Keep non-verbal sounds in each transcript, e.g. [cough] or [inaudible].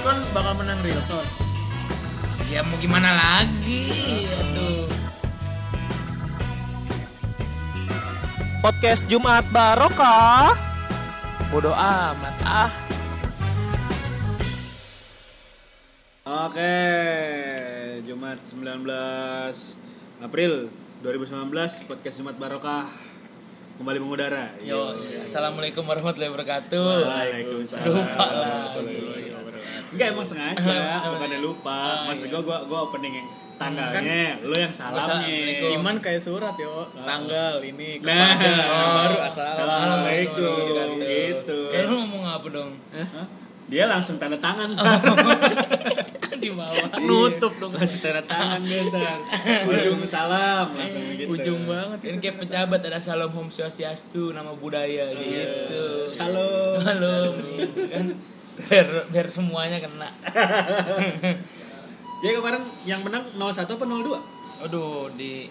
count bakal menang real count. Ya mau gimana lagi? Aduh. Podcast Jumat Barokah. Bodoh amat ah. Oke, Jumat 19 April 2019 podcast Jumat Barokah kembali mengudara. Yo, Iya. assalamualaikum warahmatullahi wabarakatuh. Waalaikumsalam. Lupa lah. Enggak emang sengaja, [laughs] bukannya lupa. Ah, Maksud iya. gua gua gua opening yang tanggalnya, lu yang salamnya. Iman kayak surat yo, tanggal ini Nah, kepada Oh. baru assalamualaikum. Gitu. Kayak lu ngomong apa dong? Hah? Dia langsung tanda tangan. [laughs] Di bawah. Nutup dong. Masih tanda tangan dia ntar. Ujung salam langsung gitu. Ujung banget. Ini kayak pejabat ada Salam Home Swastiastu nama budaya gitu. Salam. Halo. Kan biar biar semuanya kena. [laughs] Dia kemarin yang menang 01 apa 02? Aduh di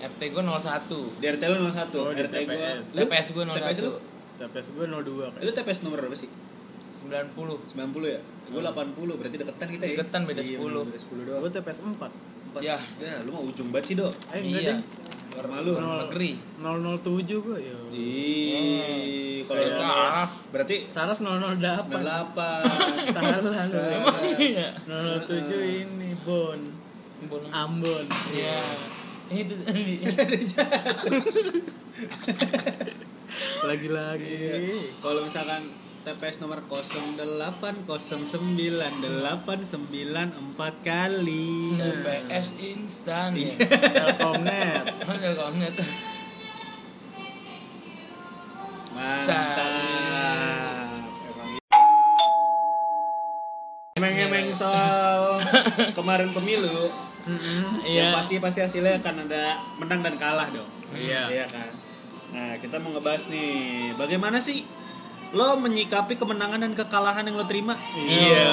RT gue 01 Di RT lu 01. Oh, di RT. TPS. Gue TPS lu? 01 TPS gue 02 kan. Lu TPS nomor berapa sih? 90 90 ya? Gue 80 berarti deketan kita ya. Deketan, beda Iya, 10. Beda 10 doang. Gue TPS 4. Empat. Ya. Ya, lu mau ujung banget sih, Dok. Eh enggak Iya deh. Malu. Negeri 007 gue yo. Ih, kalau kalah. berarti Saras 008. 98. [laughs] Salah lu. Salah. Iya 007 ini Bon. Ambon. Iya Itu tadi [laughs] Lagi-lagi. Iya. Kalau misalkan TPS nomor 0809899 kali. TPS instan ya Telkomnet. [laughs] Oh, Telkomnet Mantap. Emang gitu. Emeng-emeng soal [laughs] kemarin pemilu, yang Iya pasti pasti hasilnya akan ada menang dan kalah dong. Iya. Iya kan. Nah, kita mau ngebahas nih, bagaimana sih lo menyikapi kemenangan dan kekalahan yang lo terima? Iya.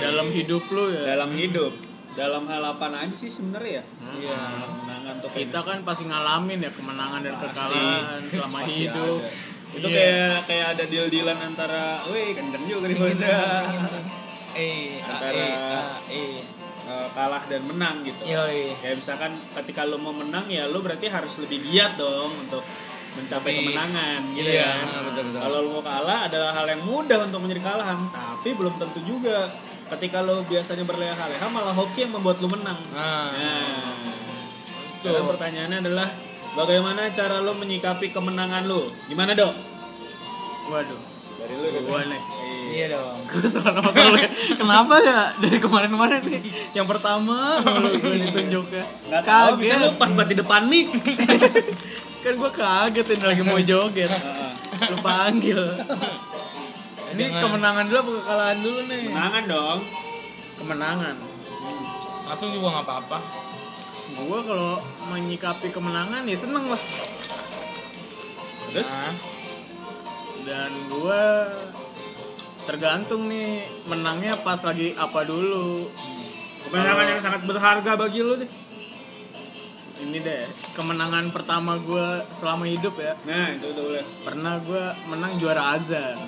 Dalam hidup lu ya. Dalam hidup, dalam hal apa aja sih sebenarnya ya? Iya. Kemenangan tuh Kita kan pasti ngalamin ya kemenangan dan kekalahan [laughs] selama Pasti hidup. ada. Itu Iya. kayak kayak ada deal-dealan antara, weh kenceng juga nih Honda. Eh Antara- Eh Eh Eh, kalah dan menang gitu. Yoi Kayak misalkan ketika lo mau menang ya lo berarti harus lebih giat dong untuk mencapai Tapi- kemenangan gitu Iya, kan. betul, betul. Kalau lo mau kalah adalah hal yang mudah untuk menjadi kalahan, tapi belum tentu juga. Ketika lo biasanya berleha-leha malah hoki yang membuat lo menang. Nah Nah, sekarang pertanyaannya adalah bagaimana cara lo menyikapi kemenangan lo? Gimana dok? Waduh. Dari lo Gua nih. Iya dong [laughs] Gue salah nama soalnya. Kenapa ya dari kemarin-kemarin nih? Yang pertama lu gue ditunjuknya. Gak tau, bisa lo Kaget. pas di depan nih. [laughs] Kan gue kaget ini lagi mau joget. [laughs] Lu panggil. Ini Jangan. kemenangan dulu apa kekalahan dulu nih? Kemenangan dong. Kemenangan. Atau juga nggak apa-apa Gue kalau menyikapi kemenangan ya seneng lah. Terus? Nah, Dan gue tergantung nih menangnya pas lagi apa dulu. Kemenangan yang sangat berharga bagi lo deh. Ini deh kemenangan pertama gue selama hidup ya. Nah, itu udah boleh. Pernah gue menang juara azan.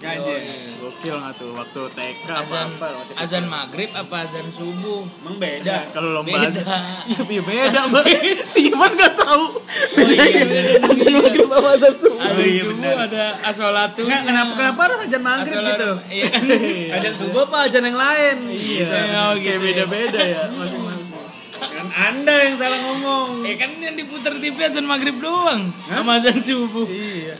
Anjir. Gokil nggak tuh waktu TK apa azan apa masih kecil. azan maghrib apa azan subuh Emang beda. Kalau lomba Beda. azan, [laughs] iya iya beda mbak. [laughs] si Iman nggak tahu. iya, beda. azan maghrib sama azan subuh. azan iya, subuh benar. ada asolatu Enggak, kenapa kenapa harus ajan maghrib Asolat- gitu? iya [laughs] Ajan subuh apa ajan yang lain? Iya, Oh, gitu kayak ya. beda-beda ya masing-masing. Anda yang salah ngomong. Eh kan yang diputar TV azan maghrib doang sama azan subuh. Iya.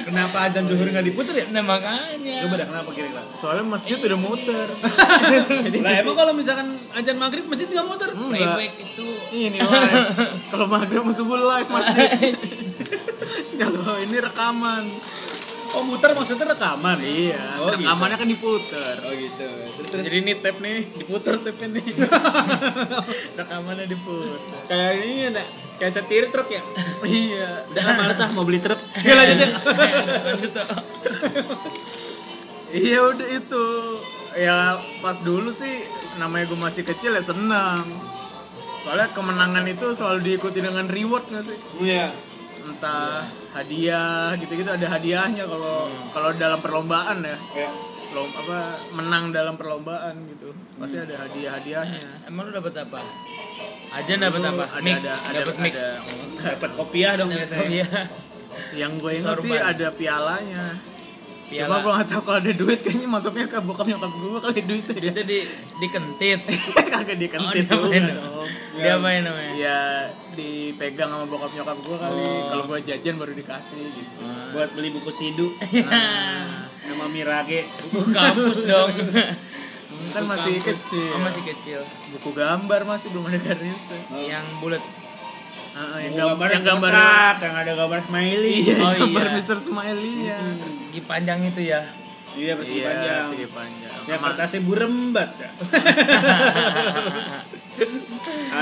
Kenapa ajan zuhur nggak diputer ya? Nah makanya. Coba dah kenapa kira-kira? Soalnya masjid udah muter. [laughs] Jadi Lah emang kalau misalkan ajan maghrib masjid nggak muter? enggak. Playback itu Ini [laughs] live. Kalau maghrib sama subuh live masjid. [laughs] Kalau ini rekaman. Oh muter maksudnya rekaman? Iya, Oh, gitu. rekamannya kan diputer. Oh gitu. Terus, terus Jadi ini tape nih, diputer tape nih. [laughs] rekamannya diputer. kayak ini ada kayak setir truk ya. Iya. Udah ah, males ah mau beli truk. [laughs] Ya lanjutin. Lanjut. [laughs] Iya udah itu. Ya pas dulu sih namanya gue masih kecil ya senang. Soalnya kemenangan itu selalu diikuti dengan reward gak sih? Iya. Entah hadiah gitu-gitu ada hadiahnya kalau kalau dalam perlombaan ya. Ya. lom apa menang dalam perlombaan gitu pasti ada hadiah-hadiahnya Emang lu dapat apa? Aja dapat apa? ada Mic. ada ada Dapat mic. ada Dapat kopiah dong biasanya. Yang gue ingat sih ada pialanya Cuma Piala. gue gak tau kalau ada duit kayaknya masuknya ke bokap nyokap gue kali duitnya Duitnya di dikentit. [laughs] kagak Oh, dikentit diapain juga dong? dong Diapain namanya? ya dipegang sama bokap nyokap gue kali Oh. kalau gue jajan baru dikasih gitu Buat beli buku sidu [laughs] Iya. sama Mirage. Buku kampus dong. [laughs] kan Buku masih kampus. kecil Oh, masih kecil. buku gambar masih belum ada garisnya Yang bulat. Yang, gambar yang gambar kotak, yang ada gambar smiley. iya, Oh, gambar iya. Mr. Smiley ya Segi panjang itu ya. Iya, persegi iya panjang. segi panjang Ya kertasnya burembat ya.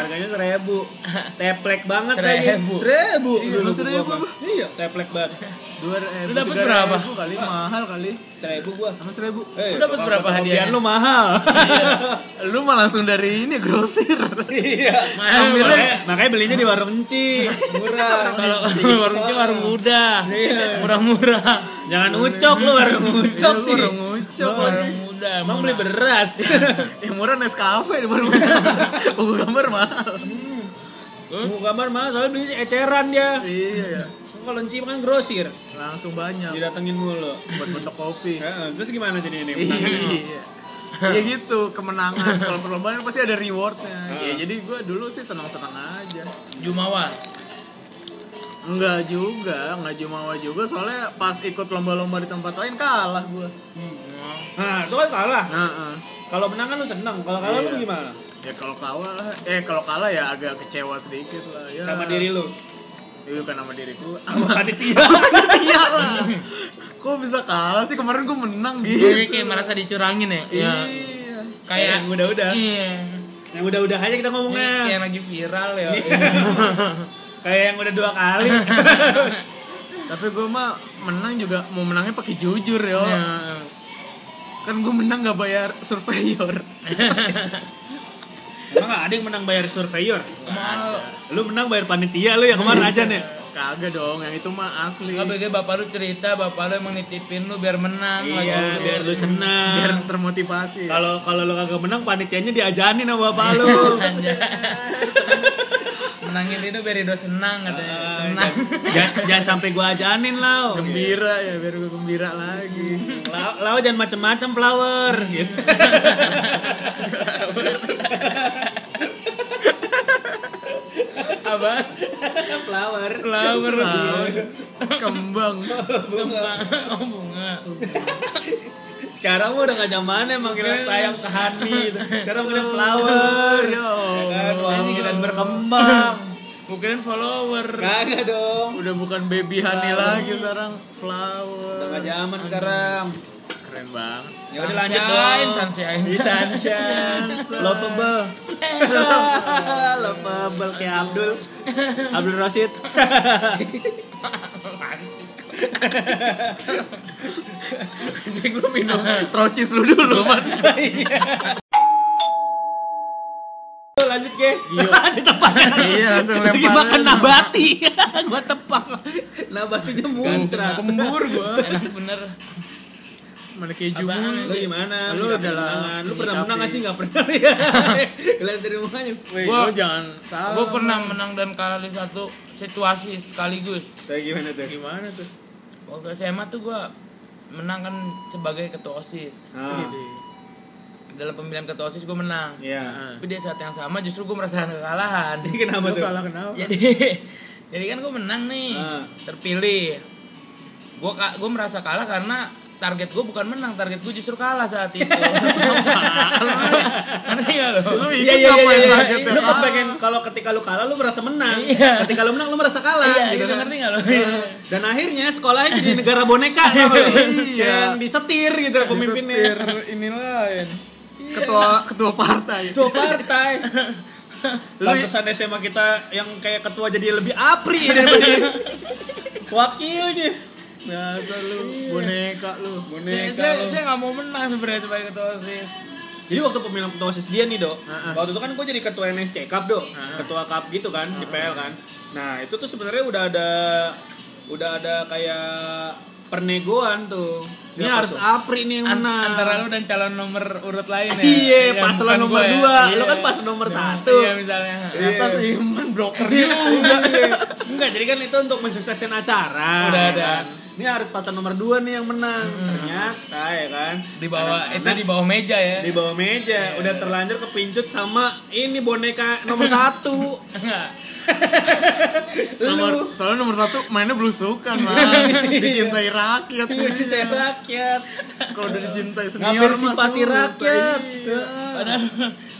Harganya seribu. [laughs] Teplek banget lagi. Seribu. Seribu. Iya, dulu lu seribu. Iya, teplek banget. dua eh, Lu dapet tiga berapa? ribu kali mahal kali Seribu gua. sama seribu Eh, Lu kalau berapa hadiahnya? lu mahal. [laughs] lu mah langsung dari ini grosir Iya. Mahal, Makanya, makanya belinya di warung Enci. Murah. Kalau warungnya [laughs] warung muda. Iya. Murah-murah. Jangan ucok lu warung ucok Iya, sih. Warung Bang, Warung muda. Emang beli beras. [laughs] yang murah Nescafe di baru [laughs] buku gambar mahal Buku gambar mahal soalnya beli eceran dia. iya ya Kalau Enci kan grosir. langsung banyak. Didatengin mulu. buat bentuk kopi. [laughs] Heeh, Terus gimana jadi ini? iya. Ya gitu kemenangan. Kalau perlombaan pasti ada rewardnya. Ya jadi gue dulu sih senang senang aja. Jumawa. Enggak juga enggak jumawa juga soalnya pas ikut lomba-lomba di tempat lain kalah gue Nah, itu kan kalah. nah, Kalau menang kan lu seneng. Kalau kalah lu Iya. gimana? ya kalau kalah eh kalau kalah ya agak kecewa sedikit lah ya Sama diri lu. Iya bukan sama diriku Sama panitia. [laughs] iya lah kok bisa kalah sih kemarin gue menang gitu Jadi kayak merasa dicurangin ya. iya Kayak yang udah-udah. Iya. Yang udah-udah aja kita ngomongnya. kayak lagi viral ya. [laughs] Kayak yang udah dua kali. [laughs] tapi gue mah menang juga mau menangnya pakai jujur yo Iya. kan gue menang gak bayar surveyor [laughs] Emang gak ada yang menang bayar surveyor? Lu menang bayar panitia lu yang kemarin aja nih. kagak dong yang itu mah asli Nggak begitu bapak lu cerita, bapak lu emang nitipin lu biar menang. Iya, lagi. biar lu senang. biar termotivasi Kalau kalau lu kagak menang panitianya diajanin sama bapak lu. [laughs] Sanja. Menangin itu biar Rido senang katanya. Ah, Senang. [laughs] jangan, jangan sampai gua ajanin lau. gembira ya biar gue gembira lagi Lau, lau jangan macem-macem flower gitu. [laughs] Apa? flower. Flower. kembang Kembang. Oh, bunga. [laughs] Sekarang mah udah gak zamannya manggil tayang ke Hani gitu. Sekarang manggilnya flower. Ya Ya kan, wangi dan berkembang. [laughs] Bukan follower. Kagak dong. udah bukan baby honey lagi sekarang Udah flower gak zaman sekarang. keren banget Ya udah lanjut dong. sunshine. Di sunshine. Lovable. [laughs] Lovable kayak Abdul. Abdul Rashid. [laughs] ini gue minum trocis lu dulu man lanjut ke. [laughs] Ditepak. iya langsung Lagi lempar makan nabati. [laughs] gua tepak. Nabatinya muncrat. sembur gue Enak bener. mana keju. Lu gimana? Lu Nggak adalah menangan. Lu pernah menang gak sih? Gak pernah [laughs] ya. Kalian dari. Wih, Gua- lu jangan salah Gue pernah menang dan kalah di satu situasi sekaligus. Kayak gimana tuh? gimana tuh Waktu SMA tuh gue menang kan sebagai ketua OSIS. Ah, Dalam pemilihan ketua OSIS gue menang. Iya. Tapi di saat yang sama justru gue merasakan kekalahan. Kenapa tuh? kalah kenapa jadi [laughs] jadi kan gue menang nih Ah. terpilih gue gue merasa kalah karena target gue bukan menang target gue justru kalah saat itu karena ya lo lu Iya iya iya iya. Lu kepengen kalau ketika lu kalah lu merasa menang. Iya. Ketika lu menang lu merasa kalah iya gitu kan. ngerti gak lo Dan akhirnya sekolahnya jadi negara boneka [laughs] lu? Iya. Yang disetir gitu pemimpinnya. Disetir ini lain ketua ketua partai Ketua partai. [laughs] Pantesan SMA kita yang kayak ketua jadi lebih apri daripada [laughs] wakilnya. Biasa lu boneka lu saya saya saya nggak mau menang sebenarnya sebagai ketua osis Jadi waktu pemilihan ketua OSIS dia nih, Dok. Heeh. Waktu itu kan gue jadi ketua NSC Cup, Dok. Ketua Cup gitu kan, di PL kan. Nah, itu tuh sebenarnya udah ada udah ada kayak pernegoan tuh. Ini Siapa harus tuh? Apri nih yang An- menang. antara lu dan calon nomor urut lain ya. Iya, paslon nomor gue ya. dua. Iya. Lu kan paslon nomor Nah, satu. Iya misalnya. Ternyata seiman broker Iya, juga. Enggak, jadi kan itu untuk mensukseskan acara. Udah ya ada. kan? Ini harus paslon nomor dua nih yang menang. Ternyata ya kan. Di bawah itu di bawah meja ya. di bawah meja udah terlanjur kepincut sama ini boneka nomor [laughs] satu. [laughs] Nomor, soalnya nomor satu mainnya belusukan mah. [laughs] Dicintai rakyat. Lu cinta rakyat. Kalau udah dicintai senior mah simpati rakyat. Iya. Padahal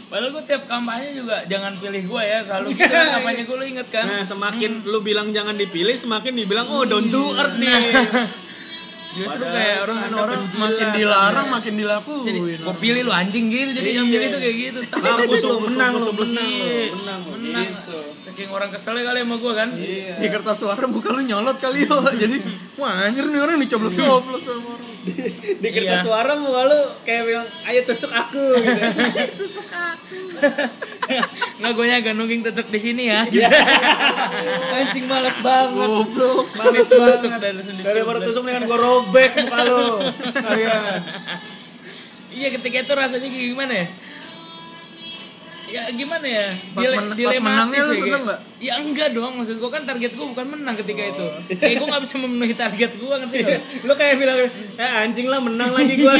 padahal gue tiap kampanye juga jangan pilih gue ya selalu gitu kan kampanye gue lu inget kan Nah, semakin lu bilang jangan dipilih, semakin dibilang oh don't do earth nih. Justru Padahal kayak orang ada orang penjilat. Makin dilarang makin jadi dilakuin. gue pilih lu anjing gitu jadi yang Iya. pilih tuh kayak gitu [laughs] Mampus lu, menang lu, menang lu, Iya. menang lu. menang Gitu. saking orang keselnya kali sama gue kan Di kertas suara muka lu nyolot kali yo. [laughs] Jadi wah anjir nih orang dicoblos-coblos sama orang. [laughs] Di kertas Iya. suara muka lu kayak bilang, ayo tusuk aku gitu. [laughs] [laughs] nggak gue nya nungging tetep di sini ya Anjing males banget. Goblok. manis masuk dan langsung Daripada dicoblos. tusuk dengan gue robek muka lu. Sekalian. iya ketika itu rasanya gimana ya ya gimana ya? Pas Dile- men- pas menangnya lu ya, seneng nggak? ya enggak dong maksud gue kan target gue bukan menang ketika itu. Kayak gue nggak bisa memenuhi target gue ngerti nggak? [laughs] Lu kayak bilang eh anjing lah menang lagi gue [laughs]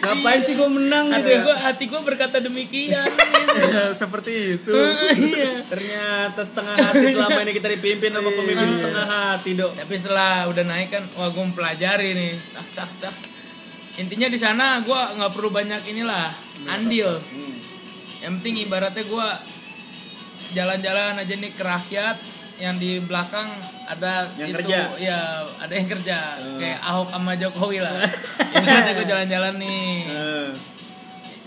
ngapain sih gue menang hati gitu gue hati gue berkata demikian. Gitu. [laughs] Ya, seperti itu. iya. Ternyata setengah hati selama ini kita dipimpin sama pemimpin setengah hati dok. Tapi setelah udah naik kan wah gue mempelajari nih. Tak tak tak. Intinya di sana gue nggak perlu banyak inilah andil. yang penting ibaratnya gue jalan-jalan aja nih ke rakyat yang di belakang ada Yang itu kerja. Ya ada yang kerja. Kayak Ahok sama Jokowi lah. [laughs] Ibaratnya gue jalan-jalan nih. Eh,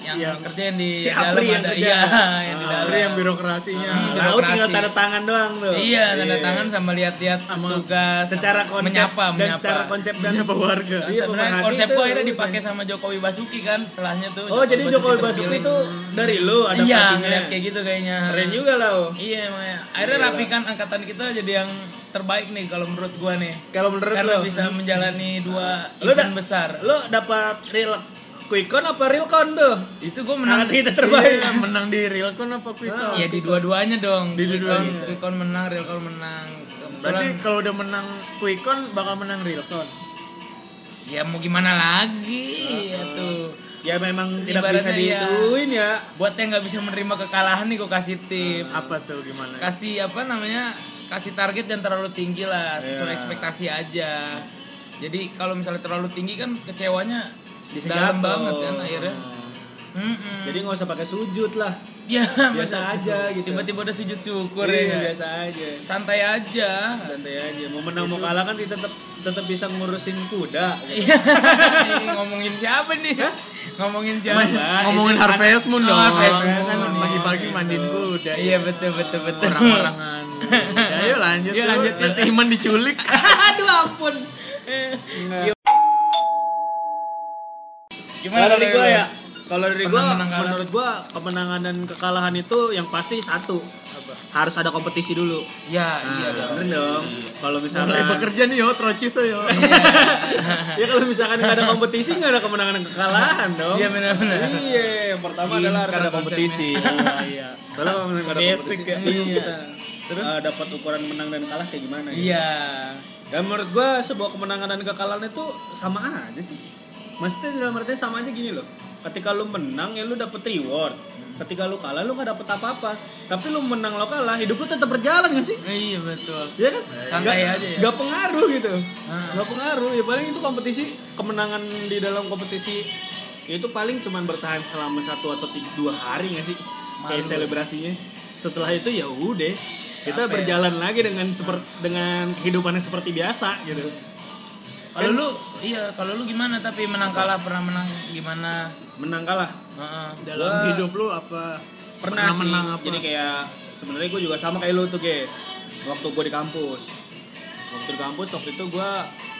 yang Yang- kerja yang di si dalam Apri yang ada kerja. iya yang di Ah. dalam Ada yang birokrasinya. Hmm. tahu tinggal tanda tangan doang tuh iya tanda tangan sama lihat-lihat Sama- tugas secara konsep menyapa dan menyapa secara konsep dan Menyapa warga. Iya, sebenarnya konsep gue akhirnya dipakai sama Jokowi Basuki kan setelahnya tuh oh jadi Jokowi Basuki terpilih. itu dari lu iya adaptasinya ngeliat kayak gitu kayaknya keren juga lah oh. iya makanya akhirnya rapikan angkatan kita jadi yang terbaik nih kalau menurut gua nih kalau menurut karena lo bisa menjalani dua event da- besar lo dapat real quickcon apa realcon tuh itu gua menang kita terbaik Iya, menang di Realcon apa Quickcon? ya di dua-duanya dong Di dua-duanya. Quickcon- Quickcon menang Realcon menang Berarti kalau udah menang Quickcon bakal menang Realcon. ya mau gimana lagi ya tuh ya memang tidak bisa ya. diituin ya buat yang nggak bisa menerima kekalahan nih gua kasih tips Apa tuh gimana? kasih apa namanya kasih target yang terlalu tinggi lah sesuai Iya. ekspektasi aja jadi kalau misalnya terlalu tinggi kan kecewanya dalam jatuh. banget kan akhirnya Mm-mm. jadi nggak usah pakai sujud lah ya biasa aja gitu. tiba-tiba udah sujud syukur Iya, ya biasa aja santai aja santai aja mau menang mau kalah kan kita tetap tetap bisa ngurusin kuda Iya. [laughs] Ini ngomongin siapa nih ngomongin siapa Ngomongin Harvest Moon Oh, dong. Harvest Moon. Pagi-pagi mandiin kuda. iya betul betul betul Orang-orangan. Ya, [laughs] Ayo lanjut. Yuk, yuk. lanjut. Nanti Iman diculik. [laughs] aduh ampun gimana kalau dari gua ya kalau dari kalah? menurut gua kemenangan dan kekalahan itu yang pasti satu harus ada kompetisi dulu ya iya Nah, dong bener dong kalau misalkan Mulai bekerja nih yo, trocis yo. [laughs] ya kalau misalkan nggak ada kompetisi nggak ada kemenangan dan kekalahan dong Iya, benar-benar. iya yang pertama Iya, adalah harus ada kompetisi. Oh, iya soalnya kalau nggak ada Basic kompetisi ya. bingung Iya. kita terus eh, dapat ukuran menang dan kalah kayak gimana ya? iya Dan menurut gua sebuah kemenangan dan kekalahan itu sama aja sih. Maksudnya dalam artinya sama aja gini loh. Ketika lu menang ya lu dapet reward. Ketika lu kalah lu gak dapet apa-apa. Tapi lu menang lo kalah, hidup lu tetap berjalan gak sih? iya betul Iya kan? Santai Nggak- aja ya. nggak pengaruh gitu. Ah. Gak pengaruh. Ya paling itu kompetisi, kemenangan di dalam kompetisi itu paling cuman bertahan selama satu atau tiga, dua hari gak sih? Kayak Malu. selebrasinya. Setelah itu ya udah kita Capek. berjalan lagi dengan seperti dengan kehidupan yang seperti biasa gitu. Kalau lu iya, kalau lu gimana tapi menang kalah pernah menang gimana? Menang kalah Heeh. Dalam Gua- hidup lu apa? pernah, sih. menang apa? Jadi kayak sebenarnya gue juga sama kayak lu tuh ge. Waktu gue di kampus. Waktu di kampus waktu itu gue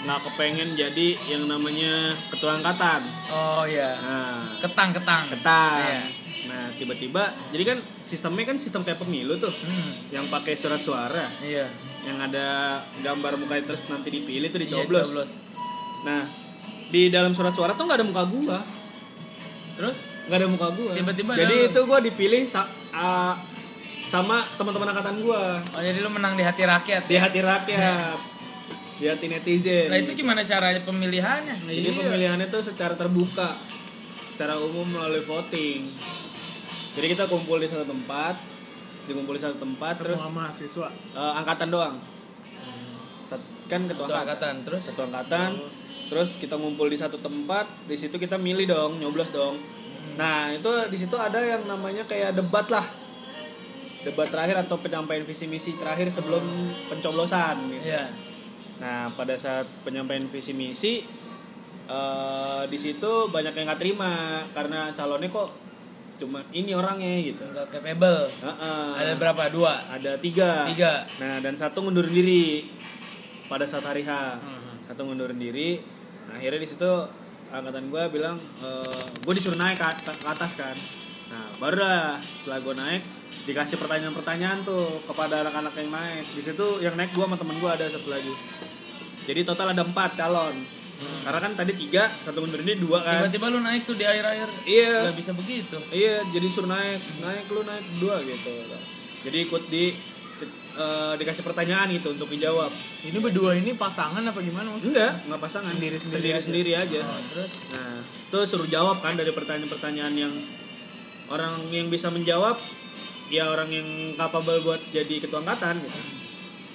nggak kepengen jadi yang namanya ketua angkatan. Oh iya. Nah, Ketang ketang. ketan. Iya. Nah, tiba-tiba jadi kan sistemnya kan sistem kayak pemilu tuh Hmm. yang pakai surat suara. Iya. yang ada gambar mukanya terus nanti dipilih tuh Iya, dicoblos. coblos. Nah, di dalam surat suara tuh nggak ada muka gua, Terus nggak ada muka gua. Tiba-tiba Jadi ada itu gua dipilih sa- ah, sama teman-teman angkatan gua oh jadi lu menang di hati rakyat. di hati rakyat, [laughs] di hati netizen. Nah itu gimana caranya pemilihannya? Jadi pemilihannya tuh secara terbuka, secara umum melalui voting. Jadi kita kumpul di satu tempat, dikumpul di satu tempat, terus Semua mahasiswa. eh, angkatan doang. Sat- Kan ketua Satu angkatan. angkatan terus Satu angkatan. Terus kita ngumpul di satu tempat, di situ kita milih dong, nyoblos dong. Nah itu di situ ada yang namanya kayak debat lah, debat terakhir atau penyampaian visi misi terakhir sebelum pencoblosan. Gitu. Iya. Nah, pada saat penyampaian visi misi eh, di situ banyak yang nggak terima karena calonnya kok cuma ini orangnya gitu. Enggak capable. Heeh. Ada berapa? Dua. Ada tiga. Tiga. Nah, dan satu ngundurin diri pada saat hari H. Hmm. Satu ngundurin diri. Nah, akhirnya di situ angkatan gue bilang, gue disuruh naik ke, at- ke atas kan. Nah, baru dah setelah gue naik dikasih pertanyaan-pertanyaan tuh kepada anak-anak yang naik. Di situ yang naik gue sama temen gue ada satu lagi. Jadi total ada empat calon. Karena kan tadi tiga, satu ngundurin diri dua kan. Tiba-tiba lu naik tuh di air-air. Iya. Gak bisa begitu. Iya, jadi suruh naik, naik lu naik dua gitu. Jadi ikut di eh, dikasih pertanyaan gitu untuk dijawab. Ini berdua ini pasangan apa gimana maksudnya? Enggak, enggak pasangan. Sendiri-sendiri aja. sendiri aja. Oh, terus Nah, tuh suruh jawab kan dari pertanyaan-pertanyaan yang orang yang bisa menjawab ya orang yang kapabel buat jadi ketua angkatan gitu.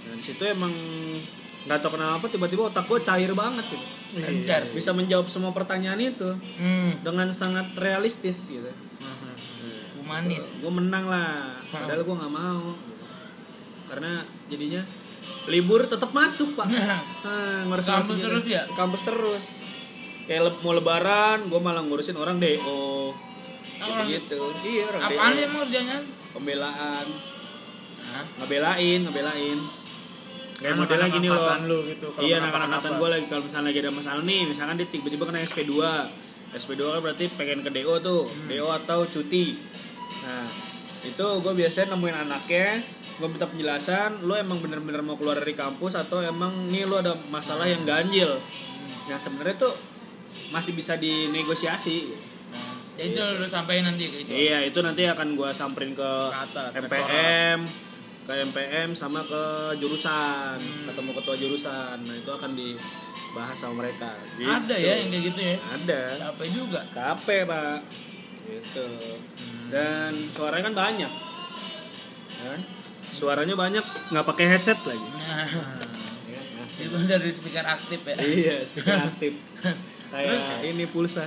Nah, di situ emang nggak tahu kenapa tiba-tiba otak gue cair banget gitu. lancar. Bisa menjawab semua pertanyaan itu Hmm, dengan sangat realistis gitu. humanis. gue menang lah padahal gue nggak mau karena jadinya libur tetap masuk pak ah, ngurus Kampus terus ya? kampus terus kayak le- mau lebaran gue malah ngurusin orang do orang- gitu iya orang Apaan DO. emang kerjanya? pembelaan Hah? ngebelain ngebelain kayak Anak-anak modelnya gini loh lu gitu, iya kenapa-napa. anak angkatan gue lagi kalau misalnya lagi ada masalah nih misalkan dia tiba-tiba kena SP2 SP2 kan berarti pengen ke DO tuh Hmm. DO atau cuti nah itu gue biasanya nemuin anaknya gue minta penjelasan lo emang bener-bener mau keluar dari kampus atau emang nih lo ada masalah yang ganjil Hmm. yang sebenarnya tuh masih bisa dinegosiasi Nah, itu lu sampein nanti ke itu. Iya, itu nanti akan gua samperin ke, Ke atas, MPM, ke MPM sama ke jurusan, ketemu ketua jurusan. Nah, itu akan dibahas sama mereka. Gitu. Ada ya yang kayak gitu ya. Ada. Capek juga. KP, Pak. Gitu. Dan suaranya kan banyak. Ya kan? Suaranya banyak, nggak pakai headset lagi. Nah, Ya, itu dari speaker aktif ya. Iya, speaker aktif. [laughs] Kayak ini pulsa.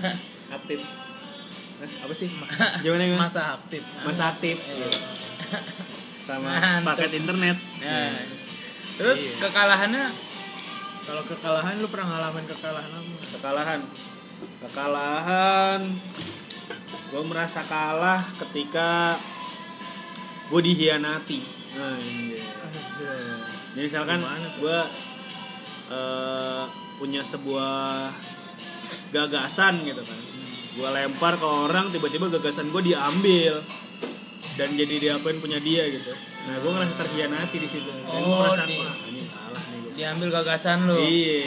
[laughs] Aktif. Hah, apa sih? Gimana gimana? Masa aktif. Masa aktif. Sama Mantap. paket internet. Nah, terus kekalahannya Kalau kekalahan lu pernah ngalamin kekalahan apa? Kekalahan. Kekalahan. Gue merasa kalah ketika gue dihianati. Nah, iya. Jadi misalkan gue eh, punya sebuah gagasan gitu kan. Gue lempar ke orang, tiba-tiba gagasan gue diambil dan jadi diapain punya dia gitu. Nah, gue ngerasa terhianati di situ. Dan gue Oh, merasa di- ini kalah nih gue. diambil gagasan lu. Iya.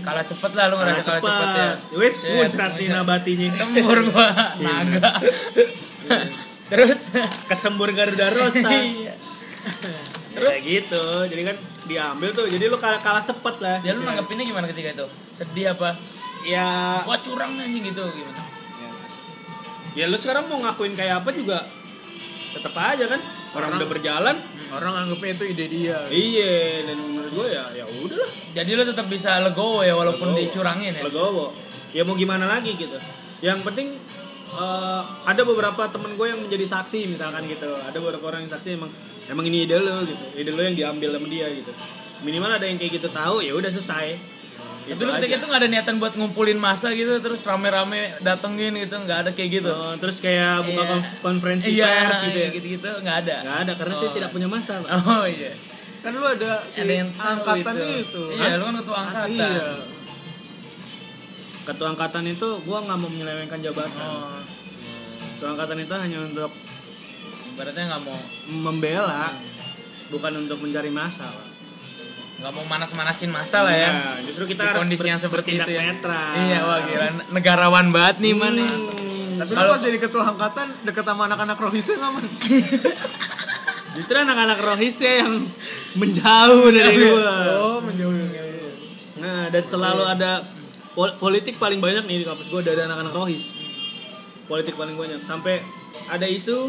Kalah cepet lah lu ngerasa kalah cepet. cepet ya. Wes, Set, muncrat muncrat. nabatinya. Sembur gua naga. Terus [laughs] Kesembur Garuda Rosta. [laughs] Iya. Kayak gitu. Jadi kan diambil tuh. Jadi lu kalah, kalah cepet lah. Ya lu nanggepinnya gimana ketika itu? Sedih apa? Ya, Wah curang anjing gitu gimana? ya lu sekarang mau ngakuin kayak apa juga tetap aja kan. Orang, udah berjalan. Orang anggapnya itu ide dia. Iya, dan menurut gue ya ya udahlah. Jadi lu tetap bisa legowo ya walaupun Legowo. dicurangin ya. Legowo. Ya mau gimana lagi gitu. Yang penting eh, ada beberapa temen gue yang menjadi saksi misalkan gitu. Ada beberapa orang yang saksi emang emang ini ide lo gitu. Ide lo yang diambil sama dia gitu. Minimal ada yang kayak gitu tahu ya udah selesai. Tapi Gitu lu ketika itu gak ada niatan buat ngumpulin masa gitu terus rame-rame datengin gitu nggak ada kayak gitu. Oh, terus kayak buka kon- konferensi iya, pers gitu ya. gitu-gitu nggak ada. Nggak ada karena saya tidak punya masa. Pak. Oh iya. Kan lu ada si ada yang angkatan itu. itu. Iya, Hah? lu kan ketua angkatan. Iya. Ketua angkatan itu gua nggak mau menyelewengkan jabatan. Oh, Ketua angkatan itu hanya untuk ibaratnya nggak mau membela bukan untuk mencari masalah. nggak mau manas-manasin masalah ya Nah, justru kita Di harus kondisi yang seperti itu ya netral. iya wah gila negarawan banget nih man nih Hmm. Tapi lu Kalau- pas jadi ketua angkatan deket sama anak-anak rohisnya nggak man? [laughs] Justru anak-anak rohisnya yang menjauh dari gua. Oh menjauh. Nah, dan selalu ada pol- politik paling banyak nih di kampus gua dari anak-anak rohis. Politik paling banyak sampai ada isu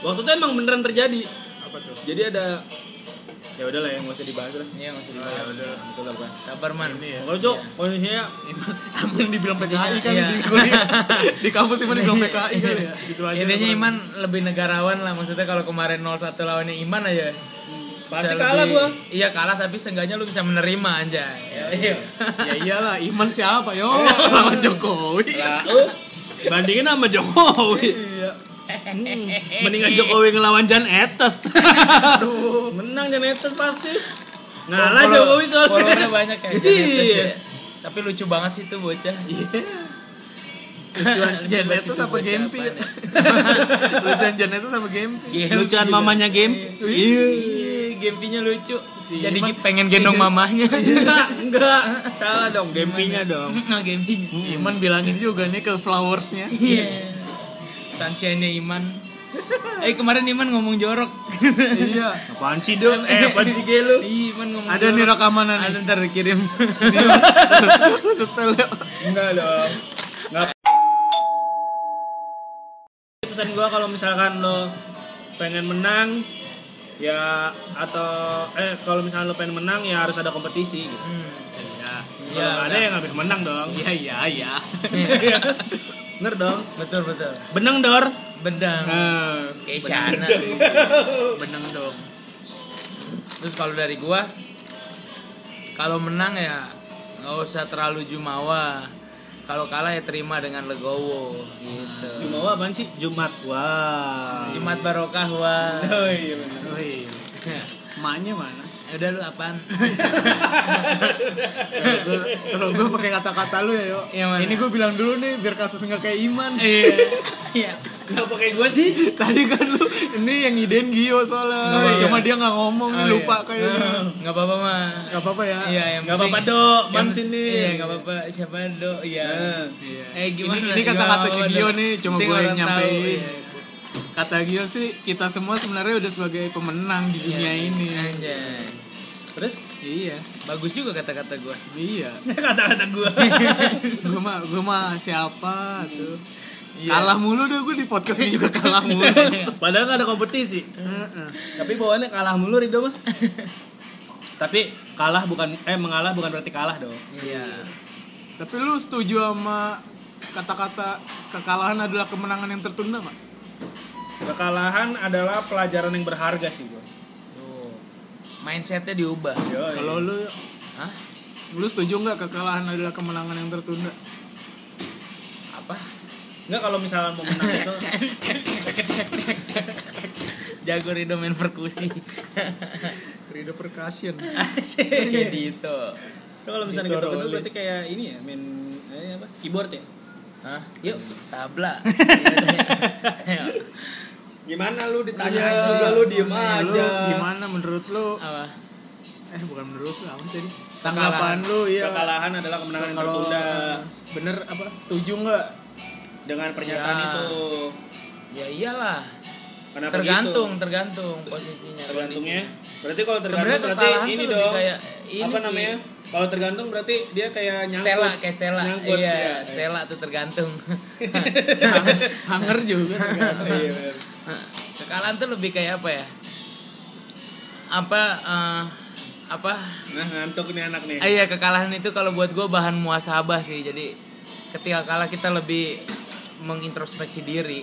waktu itu emang beneran terjadi. Apa tuh? Jadi ada ya udahlah ya nggak usah dibahas lah. iya masih dibahas udah, betul lah Bang. sabar man Ini ya. Pokoknya cok, kondisinya Amin dibilang PKI kan Iya. di kuliah [laughs] di kampus Iman dibilang PKI kali ya. Gitu aja. intinya Iman lebih negarawan lah maksudnya kalau kemarin 01 lawannya Iman aja pasti bisa kalah lebih- gua. iya kalah tapi seenggaknya lu bisa menerima aja [laughs] iya Ya iyalah, Iman siapa yo? [laughs] Lawan Jokowi. Lah, uh, bandingin sama Jokowi. Iya. Hmm, mendingan Jokowi ngelawan Jan Etes. [laughs] Menang Jan Etes pasti. Ngalah Jokowi soalnya. banyak ya Jan Iya. Etes ya. tapi lucu banget sih tuh bocah Lucuan [laughs] itu sama Gempi. Lucuan [laughs] itu sama Gempi. Gempi Lucuan mamanya game. Iya, Gempinya lucu. Si Jadi Iman- pengen gendong mamahnya. Enggak, [laughs] enggak. Salah dong, Gempinya dong. Nah, Gempinya. Iman bilangin juga nih ke flowersnya. Iya. Sunshine-nya Iman. Eh kemarin Iman ngomong jorok. iya. Apaan sih dong? Eh, apaan sih Ge, lu? Iya, Iman ngomong Ada nih jorok. rekamannya nih. Ada ntar dikirim. Setel. Enggak dong. Pesan gua kalau misalkan lo pengen menang ya atau eh kalau misalkan lo pengen menang ya harus ada kompetisi gitu. Hmm. Iya. Kalau Iya, nggak ada yang habis menang dong. Iya iya iya. Bener dong. Betul betul. Benang dor. Bedang. Nah, Kayak. Benang dong. Terus kalau dari gua kalau menang ya nggak usah terlalu jumawa. Kalau kalah ya terima dengan legowo gitu. Jumawa apaan sih? Jumat. Wah. Jumat barokah wah. Oh iya bener. Oh iya. [laughs] Emaknya mana? Udah lu apaan? Kalau gue pakai kata-kata lu ya yo. Yang mana? Ini gue bilang dulu nih biar kasus nggak kayak Iman. Iya. Iya. Kenapa kayak gua sih? Tadi kan lu ini yang idein Gio soalnya. Iya. Cuma dia nggak ngomong Oh, lupa iya. kayaknya. Nggak apa-apa mah. Gak apa-apa ya. Iya, yang Nggak apa-apa, Dok. Man yang- sini. Iya, nggak apa-apa. Siapa do? Iya. Nah. Iya. Eh gimana? Ini, ini kata-kata Dok? nih, cuma gue yang nyampein. Iya. Kata Gio sih kita semua sebenarnya udah sebagai pemenang di dunia ini. Anjay. Terus Iya, Bagus juga kata-kata gua. iya. [laughs] kata-kata gua. [laughs] gue mah gue mah siapa tuh. Iya. Kalah mulu deh gue di podcast ini juga kalah mulu. [laughs] Padahal nggak ada kompetisi. Tapi bawaannya kalah mulu Rido mah. Tapi kalah bukan eh mengalah bukan berarti kalah dong. Iya. Tapi lu setuju sama kata-kata kekalahan adalah kemenangan yang tertunda nggak? Kekalahan adalah pelajaran yang berharga sih gua. Tuh. Mindsetnya diubah. Kalau lu Hah? lu setuju nggak kekalahan adalah kemenangan yang tertunda? Apa? Enggak kalau misalkan mau menang itu [laughs] Jago Rido main perkusi. [laughs] Rido percussion. Jadi itu. Itu kalau misalnya Itu gitu gitu berarti kayak ini ya main eh, apa? Keyboard ya. Hah? Yuk, tabla. [laughs] Gimana lu ditanya Iya. juga lu diem Lu aja. gimana menurut lu? Apa? Eh bukan menurut lu apa tadi? Kekalahan. Tanggapan lu iya. Kekalahan adalah kemenangan yang tertunda bener apa? Setuju nggak? dengan pernyataan Ya. itu. Ya iyalah. Kenapa tergantung, gitu? tergantung posisinya. Tergantungnya. kondisinya. Berarti kalau tergantung Sebenarnya berarti kekalahan ini dong. kayak ini apa sih. namanya? Kalau tergantung berarti dia kayak nyangkut. Stella kayak Stella. Nyangkut, iya, iya. Stella tuh tergantung. [laughs] Hanger juga. tergantung. Iya, Kekalahan tuh lebih kayak apa ya? Apa eh, apa? Nah, ngantuk nih anak nih. Ah, iya kekalahan itu kalau buat gue bahan muasabah sih. Jadi ketika kalah kita lebih mengintrospeksi diri.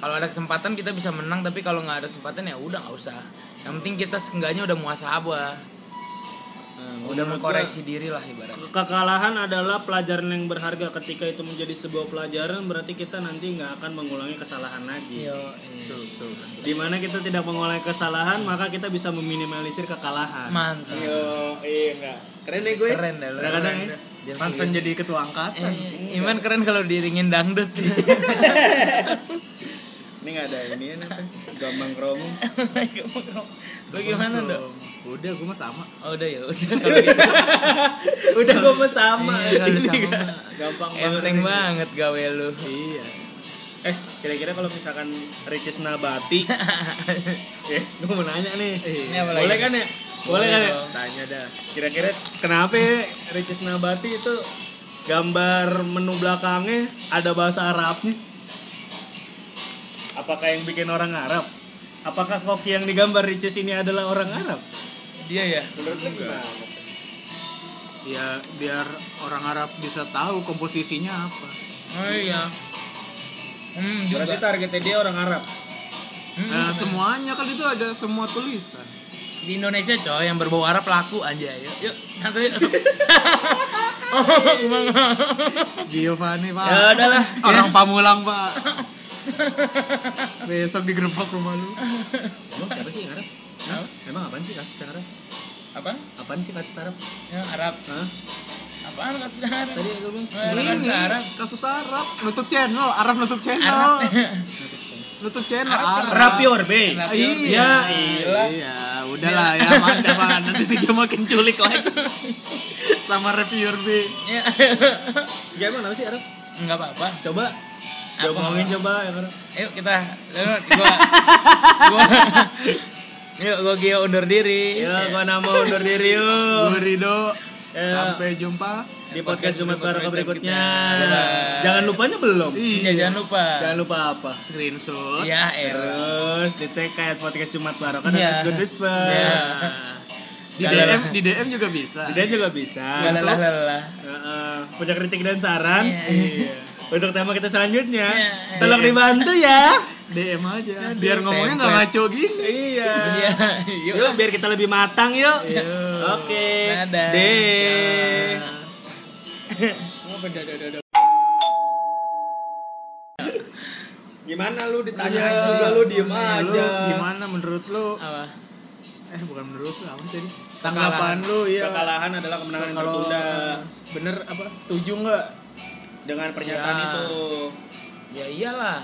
Kalau ada kesempatan kita bisa menang, tapi kalau nggak ada kesempatan ya udah nggak usah. Yang penting kita seenggaknya udah muasabah, Nah, udah mengkoreksi diri lah ibaratnya. Kekalahan adalah pelajaran yang berharga. Ketika itu menjadi sebuah pelajaran, berarti kita nanti nggak akan mengulangi kesalahan lagi. Yo, Di mana kita tidak mengulangi kesalahan, maka kita bisa meminimalisir kekalahan. mantap. Yo, iya enggak. Keren nih gue. Keren lu. Kadang-kadang Keren ya. jadi ketua angkatan. Eh, Iman keren kalau diringin dangdut. [laughs] Ini nggak ada ini apa? Gambang kromo. Lu gimana dok? Udah, gue mah sama. Oh udah ya [laughs] udah gitu. Udah gue mau sama. Iya, Ini sama mah. Gampang banget. Enteng banget gawe lu. Iya. Eh, kira-kira kalau misalkan Ricis Nabati, [laughs] eh, gue mau nanya nih. Ini apa lagi? Boleh kan ya? Boleh kan ya? Tanya dah. Kira-kira kenapa ya Ricis Nabati itu gambar menu belakangnya ada bahasa Arabnya? Apakah yang bikin orang Arab? Apakah koki yang digambar Ricis ini adalah orang Arab? Dia ya. Menurut gimana? Ya, biar orang Arab bisa tahu komposisinya apa. Oh iya. Hmm juga. Berarti targetnya dia orang Arab. Hmm, Nah, semuanya kan itu ada semua tulisan. di Indonesia coy yang berbau Arab laku aja yuk. Yuk, satu yuk. [laughs] oh, gimana? Giovanni, Pak. Ya udahlah. Orang Pamulang, Pak. [laughs] [laughs] Besok digerebek rumah lu. Emang siapa sih yang Arab? Hah? Emang apaan sih kasus yang Arab? Apa? Apaan sih kasus Arab? Yang Arab. Hah? Apaan kasus Arab? Tadi gue bilang Oh, Ini Arab. kasus Arab, nutup channel, Arab nutup channel. Arab. Nutup channel Arab. Arab. Rapior B. Rapior. Iya, iya. iya, udahlah ya, mantap banget. Nanti sih dia makin culik lagi. Sama reviewer B. Ya. Ya emang sih Arab? Enggak apa-apa. Coba. Apa? Ngomongin coba yang Arab. Yuk kita gua [laughs] gua Yuk gua Gio undur diri. Ya, gua nama undur diri yuk. Gue Rido. Ya. Sampai jumpa. Di podcast Jumat Barokah berikutnya. Bye-bye. Jangan lupanya belum. Iya, jangan lupa. Jangan lupa apa? Screenshot. Ya. Terus di tag kayak podcast Jumat Barokah Iya. dan Good Whisper. Iya. Di DM, di DM juga bisa. Dia juga bisa. Lelah lelah. Heeh. punya kritik dan saran. Iya. Iya. Untuk tema kita selanjutnya, Iya. tolong dibantu ya. DM aja. Biar ngomongnya nggak ngaco gini. Iya. Iya, yuk. Yuk biar kita lebih matang yuk. Yuk. Oke. Dadah. Deh. Gimana lu ditanyain Iya. juga lu diem Lu aja. gimana menurut lu? Apa? Eh bukan menurut lu apa? Kekalahan. Tanggapan lu ya. Kekalahan adalah kemenangan yang tertunda bener apa? Setuju nggak? Dengan pernyataan Ya. itu. Ya iyalah.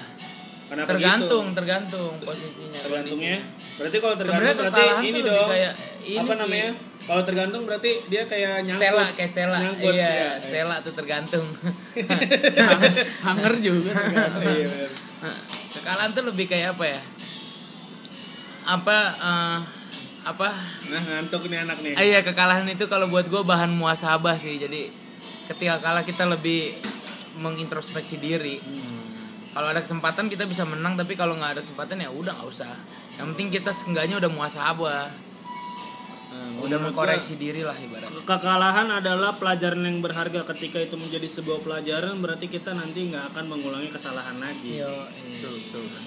Kenapa tergantung, gitu? tergantung posisinya. Tergantungnya. kondisinya. Berarti kalau tergantung Sebenarnya berarti ini dong. kayak ini apa sih. namanya? Kalau tergantung berarti dia kayak nyangkut. Stella kayak Stella. Nyangkut, iya, ya. Stella tuh tergantung. [laughs] Hanger juga. tergantung. Iya. Nah, Kekalahan tuh lebih kayak apa ya? Apa eh, apa? Nah, ngantuk nih anak nih. Ah, iya kekalahan itu kalau buat gue bahan muasabah sih. Jadi ketika kalah kita lebih mengintrospeksi diri. Kalau ada kesempatan kita bisa menang, tapi kalau nggak ada kesempatan ya udah nggak usah. Yang penting kita seenggaknya udah muasabah, Nah, udah mengkoreksi diri lah ibarat. Kekalahan adalah pelajaran yang berharga ketika itu menjadi sebuah pelajaran berarti kita nanti nggak akan mengulangi kesalahan lagi. Yo, iya.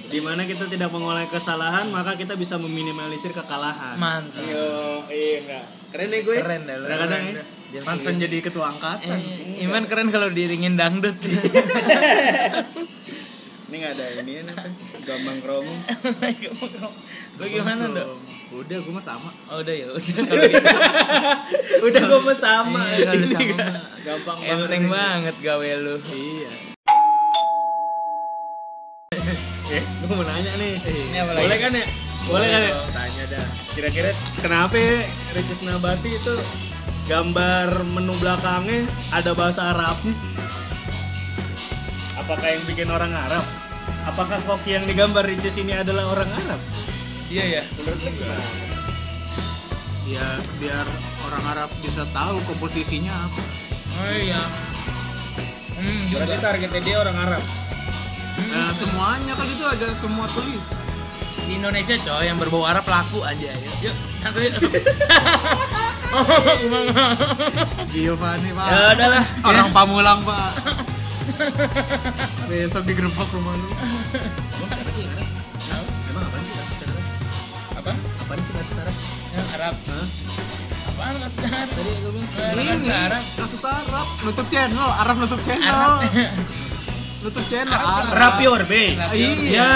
Di mana kita tidak mengulangi kesalahan maka kita bisa meminimalisir kekalahan. mantap. Yo, iya enggak. Keren nih gue. Keren dah lu. Kadang-kadang Segitu. jadi ketua angkatan. Eh, Iman keren kalau diringin dangdut. [laughs] Ini nggak ada ini apa? Gambang kromo. [laughs] Lu gimana dok? Udah, gue mah sama. Oh udah ya, udah [laughs] gitu. Udah gue mau sama. Iya, kalau sama nggak- mah. Gampang banget. Enteng banget gawe lu. Iya. Eh, gue mau nanya nih. Ini apa lagi? Boleh kan ya? Boleh kan ya? Tanya dah. Kira-kira kenapa ya Ricis Nabati itu gambar menu belakangnya ada bahasa Arabnya? Apakah yang bikin orang Arab? Apakah koki yang digambar Ricis ini adalah orang Arab? Iya ya. Menurut gimana? Ya biar orang Arab bisa tahu komposisinya apa. Oh iya. Hmm, juga. Berarti targetnya dia orang Arab. Nah, semuanya kan itu ada semua tulisan. Di Indonesia coy yang berbau Arab laku aja yuk. Yuk, [laughs] Giovanni, Pak. Ya udahlah. Orang Pamulang, Pak. Besok digerebek rumah lu. Emang siapa sih yang Arab? Emang apaan sih kasus Arab? Apa? Sih kasus Arab? Yang Arab. Apaan kasus Arab? Tadi gue bilang. Ini Arab. kasus Arab, nutup channel, Arab nutup channel. Arab. Nutup channel Arab. Rapior B. Iya. iya.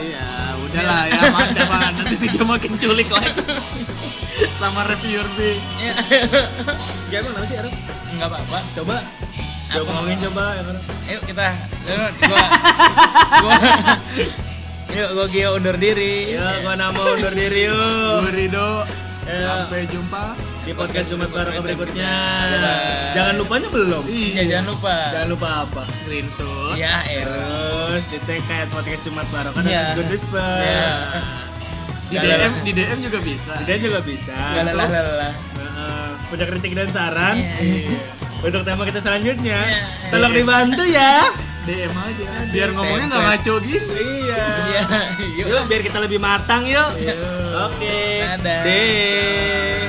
Iya, udahlah ya, mantap. Nanti sih dia makin culik lagi. [laughs] [laughs] Sama reviewer B. Ya. Ya emang apa sih Arab? Enggak apa-apa. Coba. Coba ngomongin coba Arab. Ayo kita gua gua [laughs] Yuk, gue Gio undur diri. Ya, gua nama undur diri yuk. Gue Rido. Ya. Sampai jumpa. Di podcast Jumat Barokah berikutnya. Bye. Jangan lupanya belum. Ya, jangan lupa. Jangan lupa apa? Screenshot. Ya. Terus di tag kayak podcast Jumat Barokah Iya. dan Good Whisper. Ya. Di Gak DM, di DM juga bisa. Dan juga bisa. Gak lelah lelah. Heeh. punya kritik dan saran Iya. Iya. untuk tema kita selanjutnya Iya. tolong dibantu ya DM aja. Biar ngomongnya nggak ngaco gini. iya Iya, yuk. yuk biar kita lebih matang yuk oke Dadah. deh